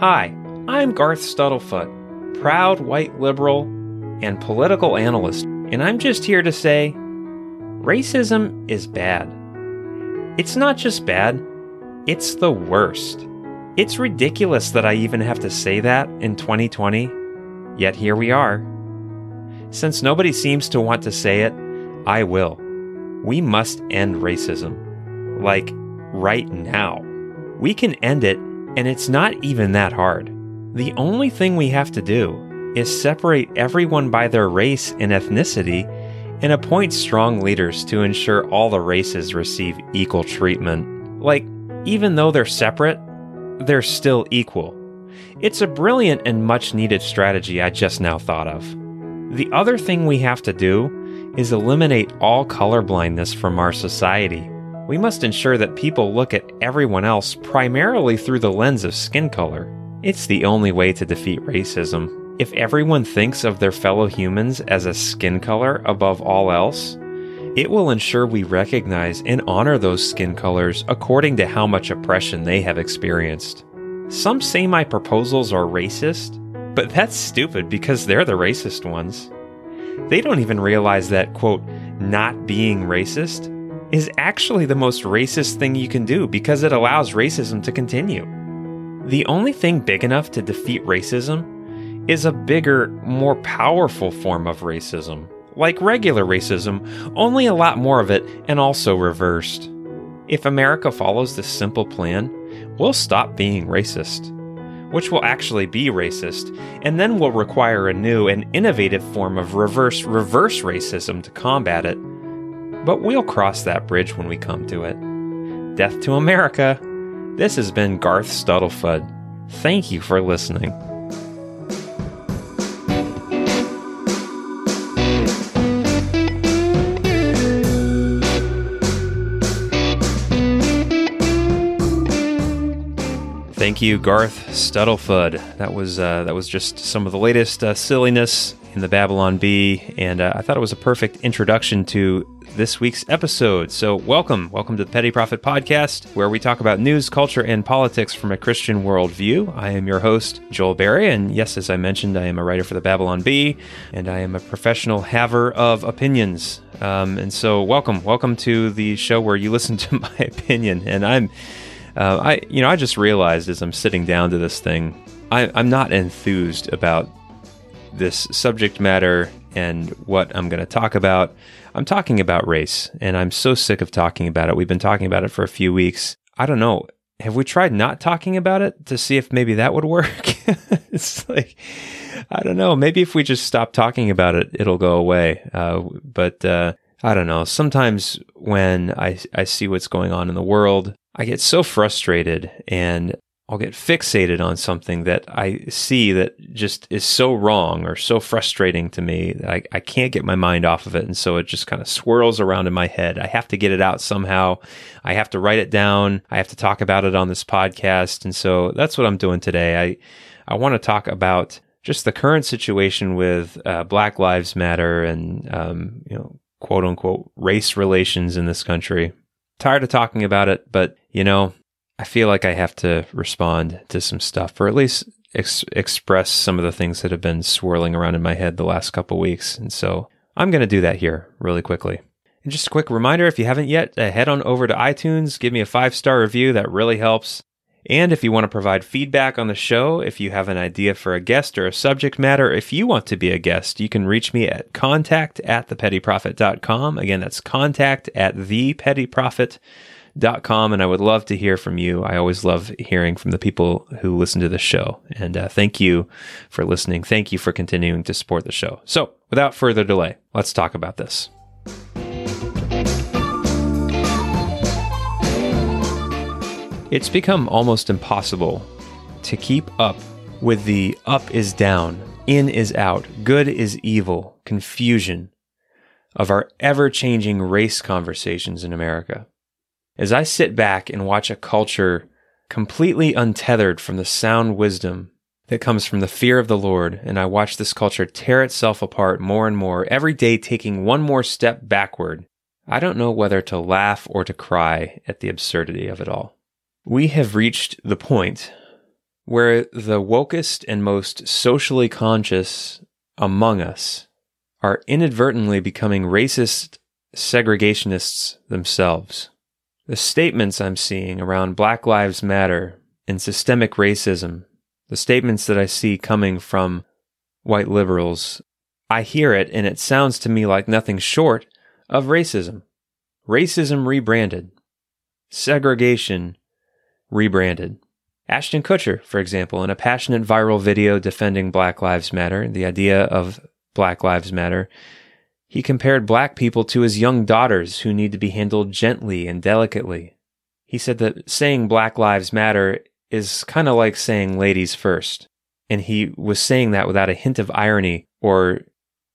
Hi, I'm Garth Stuttlefoot, proud white liberal and political analyst, and I'm just here to say racism is bad. It's not just bad, it's the worst. It's ridiculous that I even have to say that in 2020, yet here we are. Since nobody seems to want to say it, I will. We must end racism. Like, right now. We can end it, and it's not even that hard. The only thing we have to do is separate everyone by their race and ethnicity and appoint strong leaders to ensure all the races receive equal treatment. Like, even though they're separate, they're still equal. It's a brilliant and much needed strategy I just now thought of. The other thing we have to do is eliminate all colorblindness from our society. We must ensure that people look at everyone else primarily through the lens of skin color. It's the only way to defeat racism. If everyone thinks of their fellow humans as a skin color above all else, it will ensure we recognize and honor those skin colors according to how much oppression they have experienced. Some say my proposals are racist, but that's stupid because they're the racist ones. They don't even realize that, quote, not being racist is actually the most racist thing you can do because it allows racism to continue. The only thing big enough to defeat racism is a bigger, more powerful form of racism, like regular racism, only a lot more of it and also reversed. If America follows this simple plan, we'll stop being racist, which will actually be racist, and then will require a new and innovative form of reverse reverse racism to combat it but we'll cross that bridge when we come to it. Death to America. This has been Garth Stuttlefoot. Thank you for listening. Thank you, Garth Stuttlefoot. That was uh, that was just some of the latest uh, silliness in the Babylon Bee, and uh, I thought it was a perfect introduction to this week's episode. So, welcome. Welcome to the Petty Prophet Podcast, where we talk about news, culture, and politics from a Christian worldview. I am your host, Joel Berry. And yes, as I mentioned, I am a writer for the Babylon Bee, and I am a professional haver of opinions. Um, and so, welcome. Welcome to the show where you listen to my opinion. And I'm, uh, I, you know, I just realized as I'm sitting down to this thing, I, I'm not enthused about this subject matter and what I'm going to talk about. I'm talking about race, and I'm so sick of talking about it. We've been talking about it for a few weeks. I don't know. Have we tried not talking about it to see if maybe that would work? it's like, I don't know. Maybe if we just stop talking about it, it'll go away. Uh, but uh, I don't know. Sometimes when I, I see what's going on in the world, I get so frustrated and I'll get fixated on something that I see that just is so wrong or so frustrating to me that I, I can't get my mind off of it. And so it just kind of swirls around in my head. I have to get it out somehow. I have to write it down. I have to talk about it on this podcast. And so that's what I'm doing today. I, I want to talk about just the current situation with uh, Black Lives Matter and, um, you know, quote unquote race relations in this country. Tired of talking about it, but you know, I feel like I have to respond to some stuff, or at least ex- express some of the things that have been swirling around in my head the last couple weeks. And so I'm going to do that here really quickly. And just a quick reminder if you haven't yet, uh, head on over to iTunes, give me a five star review. That really helps. And if you want to provide feedback on the show, if you have an idea for a guest or a subject matter, if you want to be a guest, you can reach me at contact at thepettyprophet.com. Again, that's contact at thepettyprophet.com com, and I would love to hear from you. I always love hearing from the people who listen to the show. And uh, thank you for listening. Thank you for continuing to support the show. So, without further delay, let's talk about this. It's become almost impossible to keep up with the up is down, in is out, good is evil, confusion of our ever changing race conversations in America. As I sit back and watch a culture completely untethered from the sound wisdom that comes from the fear of the Lord, and I watch this culture tear itself apart more and more, every day taking one more step backward, I don't know whether to laugh or to cry at the absurdity of it all. We have reached the point where the wokest and most socially conscious among us are inadvertently becoming racist segregationists themselves. The statements I'm seeing around Black Lives Matter and systemic racism, the statements that I see coming from white liberals, I hear it and it sounds to me like nothing short of racism. Racism rebranded. Segregation rebranded. Ashton Kutcher, for example, in a passionate viral video defending Black Lives Matter, the idea of Black Lives Matter, he compared black people to his young daughters who need to be handled gently and delicately. He said that saying Black Lives Matter is kind of like saying ladies first. And he was saying that without a hint of irony or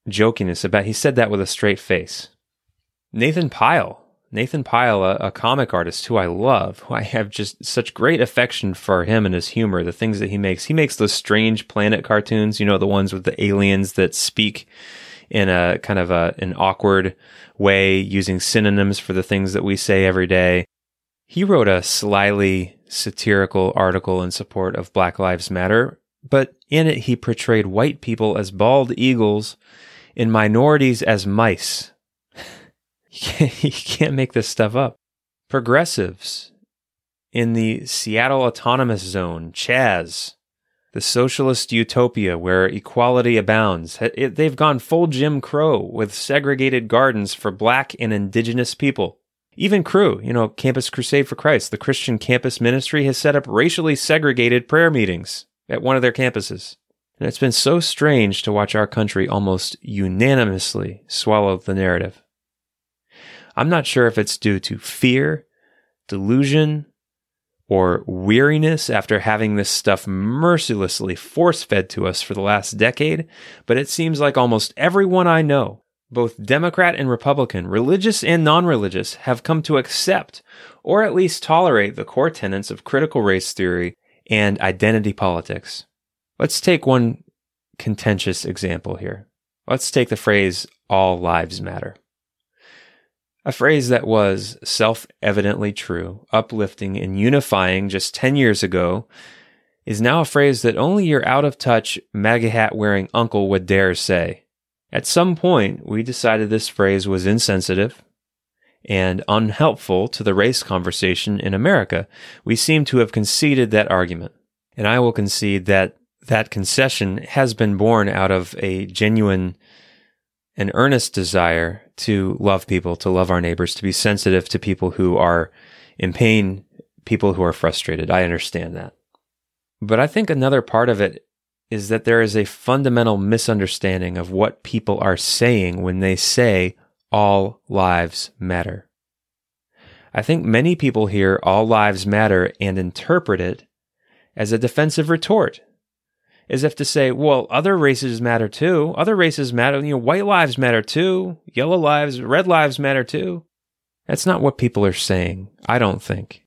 jokiness about he said that with a straight face. Nathan Pyle, Nathan Pyle, a, a, comic artist who I love, who I have just such great affection for him and his humor, the things that he makes. He makes those strange planet cartoons, you know, the ones with the aliens that speak in a kind of a, an awkward way, using synonyms for the things that we say every day. He wrote a slyly satirical article in support of Black Lives Matter, but in it he portrayed white people as bald eagles and minorities as mice you can't, can't make this stuff up. Progressives in the Seattle Autonomous Zone, Chaz, the socialist utopia where equality abounds. They've gone full Jim Crow with segregated gardens for black and indigenous people. Even Cru, you know, Campus Crusade for Christ, the Christian campus ministry has set up racially segregated prayer meetings at one of their campuses. And it's been so strange to watch our country almost unanimously swallow the narrative. I'm not sure if it's due to fear, delusion, or weariness after having this stuff mercilessly force fed to us for the last decade, but it seems like almost everyone I know, both Democrat and Republican, religious and non religious, have come to accept or at least tolerate the core tenets of critical race theory and identity politics. Let's take one contentious example here. Let's take the phrase, all lives matter. A phrase that was self evidently true, uplifting, and unifying just 10 years ago is now a phrase that only your out of touch, MAGA hat wearing uncle would dare say. At some point, we decided this phrase was insensitive and unhelpful to the race conversation in America. We seem to have conceded that argument. And I will concede that that concession has been born out of a genuine and earnest desire to love people, to love our neighbors, to be sensitive to people who are in pain, people who are frustrated. I understand that. But I think another part of it is that there is a fundamental misunderstanding of what people are saying when they say all lives matter. I think many people hear all lives matter and interpret it as a defensive retort as if to say, well, other races matter too. Other races matter. You know, white lives matter too. Yellow lives, red lives matter too. That's not what people are saying, I don't think,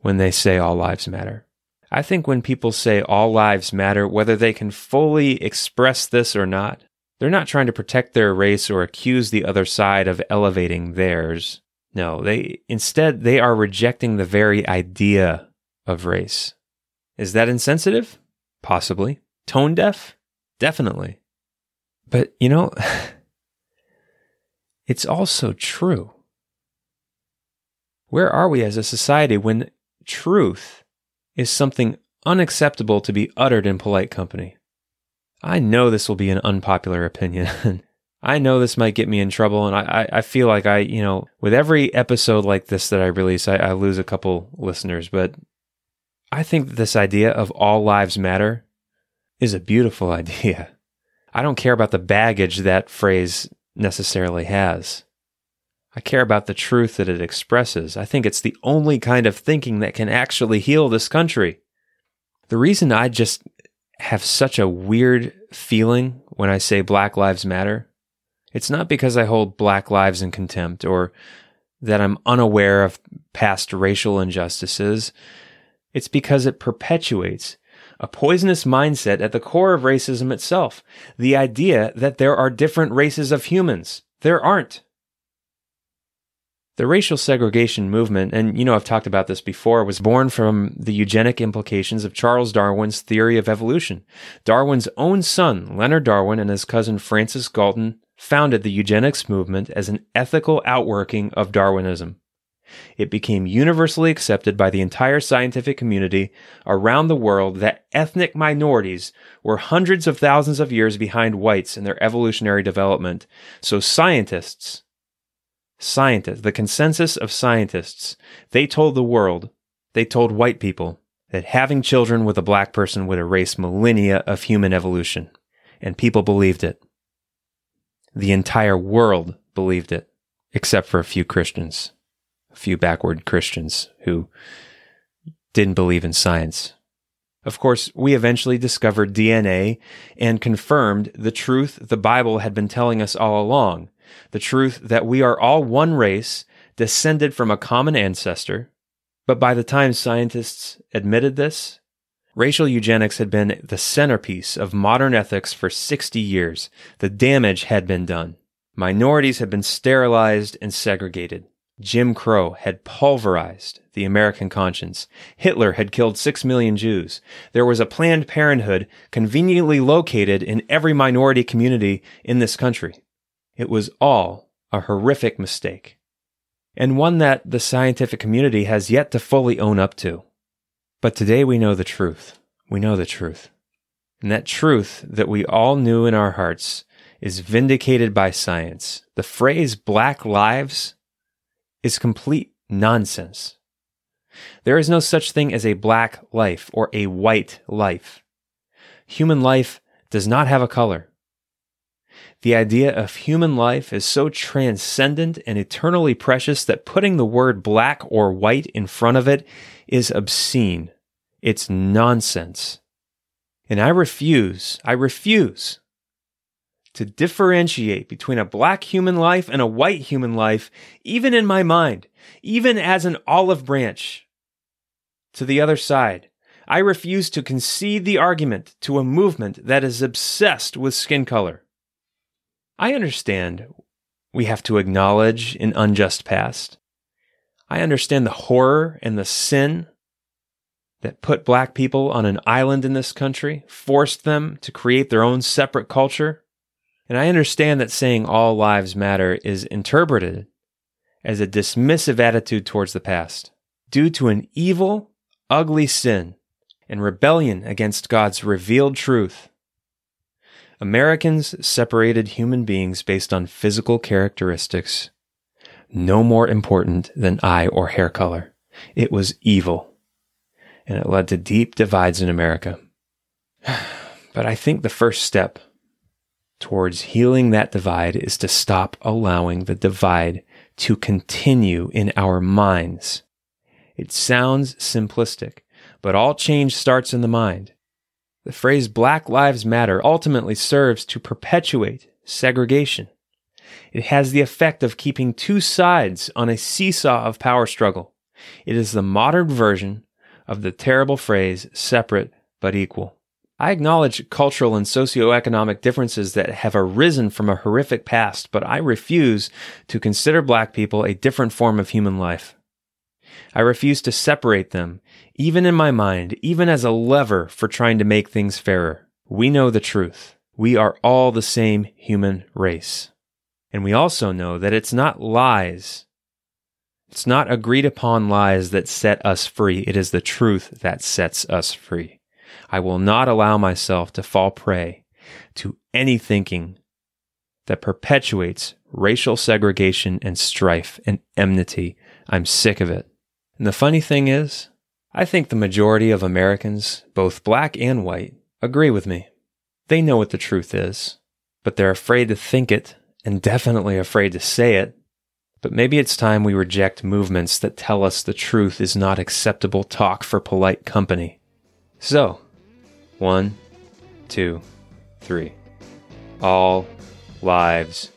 when they say all lives matter. I think when people say all lives matter, whether they can fully express this or not, they're not trying to protect their race or accuse the other side of elevating theirs. No, they instead they are rejecting the very idea of race. Is that insensitive? Possibly. Tone deaf? Definitely. But, you know, it's also true. Where are we as a society when truth is something unacceptable to be uttered in polite company? I know this will be an unpopular opinion. I know this might get me in trouble, and I, I, feel like I, you know, with every episode like this that I release, I, I lose a couple listeners. But I think this idea of all lives matter is a beautiful idea. I don't care about the baggage that phrase necessarily has. I care about the truth that it expresses. I think it's the only kind of thinking that can actually heal this country. The reason I just have such a weird feeling when I say Black Lives Matter, it's not because I hold Black lives in contempt or that I'm unaware of past racial injustices. It's because it perpetuates a poisonous mindset at the core of racism itself. The idea that there are different races of humans. There aren't. The racial segregation movement, and you know I've talked about this before, was born from the eugenic implications of Charles Darwin's theory of evolution. Darwin's own son, Leonard Darwin, and his cousin Francis Galton founded the eugenics movement as an ethical outworking of Darwinism. It became universally accepted by the entire scientific community around the world that ethnic minorities were hundreds of thousands of years behind whites in their evolutionary development. So scientists, scientists, the consensus of scientists, they told the world, they told white people that having children with a black person would erase millennia of human evolution. And people believed it. The entire world believed it, except for a few Christians few backward Christians who didn't believe in science. Of course, we eventually discovered DNA and confirmed the truth the Bible had been telling us all along the truth that we are all one race, descended from a common ancestor. But by the time scientists admitted this, racial eugenics had been the centerpiece of modern ethics for 60 years. The damage had been done. Minorities had been sterilized and segregated. Jim Crow had pulverized the American conscience. Hitler had killed six million Jews. There was a Planned Parenthood conveniently located in every minority community in this country. It was all a horrific mistake, and one that the scientific community has yet to fully own up to. But today we know the truth. We know the truth. And that truth that we all knew in our hearts is vindicated by science. The phrase black lives is complete nonsense. There is no such thing as a black life or a white life. Human life does not have a color. The idea of human life is so transcendent and eternally precious that putting the word black or white in front of it is obscene. It's nonsense. And I refuse, I refuse to differentiate between a black human life and a white human life, even in my mind, even as an olive branch to the other side. I refuse to concede the argument to a movement that is obsessed with skin color. I understand we have to acknowledge an unjust past. I understand the horror and the sin that put black people on an island in this country, forced them to create their own separate culture. And I understand that saying all lives matter is interpreted as a dismissive attitude towards the past due to an evil, ugly sin and rebellion against God's revealed truth. Americans separated human beings based on physical characteristics, no more important than eye or hair color. It was evil, and it led to deep divides in America. But I think the first step towards healing that divide is to stop allowing the divide to continue in our minds. It sounds simplistic, but all change starts in the mind. The phrase Black Lives Matter ultimately serves to perpetuate segregation. It has the effect of keeping two sides on a seesaw of power struggle. It is the modern version of the terrible phrase separate but equal. I acknowledge cultural and socioeconomic differences that have arisen from a horrific past, but I refuse to consider black people a different form of human life. I refuse to separate them, even in my mind, even as a lever for trying to make things fairer. We know the truth. We are all the same human race. And we also know that it's not lies. It's not agreed upon lies that set us free. It is the truth that sets us free. I will not allow myself to fall prey to any thinking that perpetuates racial segregation and strife and enmity. I'm sick of it. And the funny thing is, I think the majority of Americans, both black and white, agree with me. They know what the truth is, but they're afraid to think it and definitely afraid to say it. But maybe it's time we reject movements that tell us the truth is not acceptable talk for polite company. So, one, two, three. All lives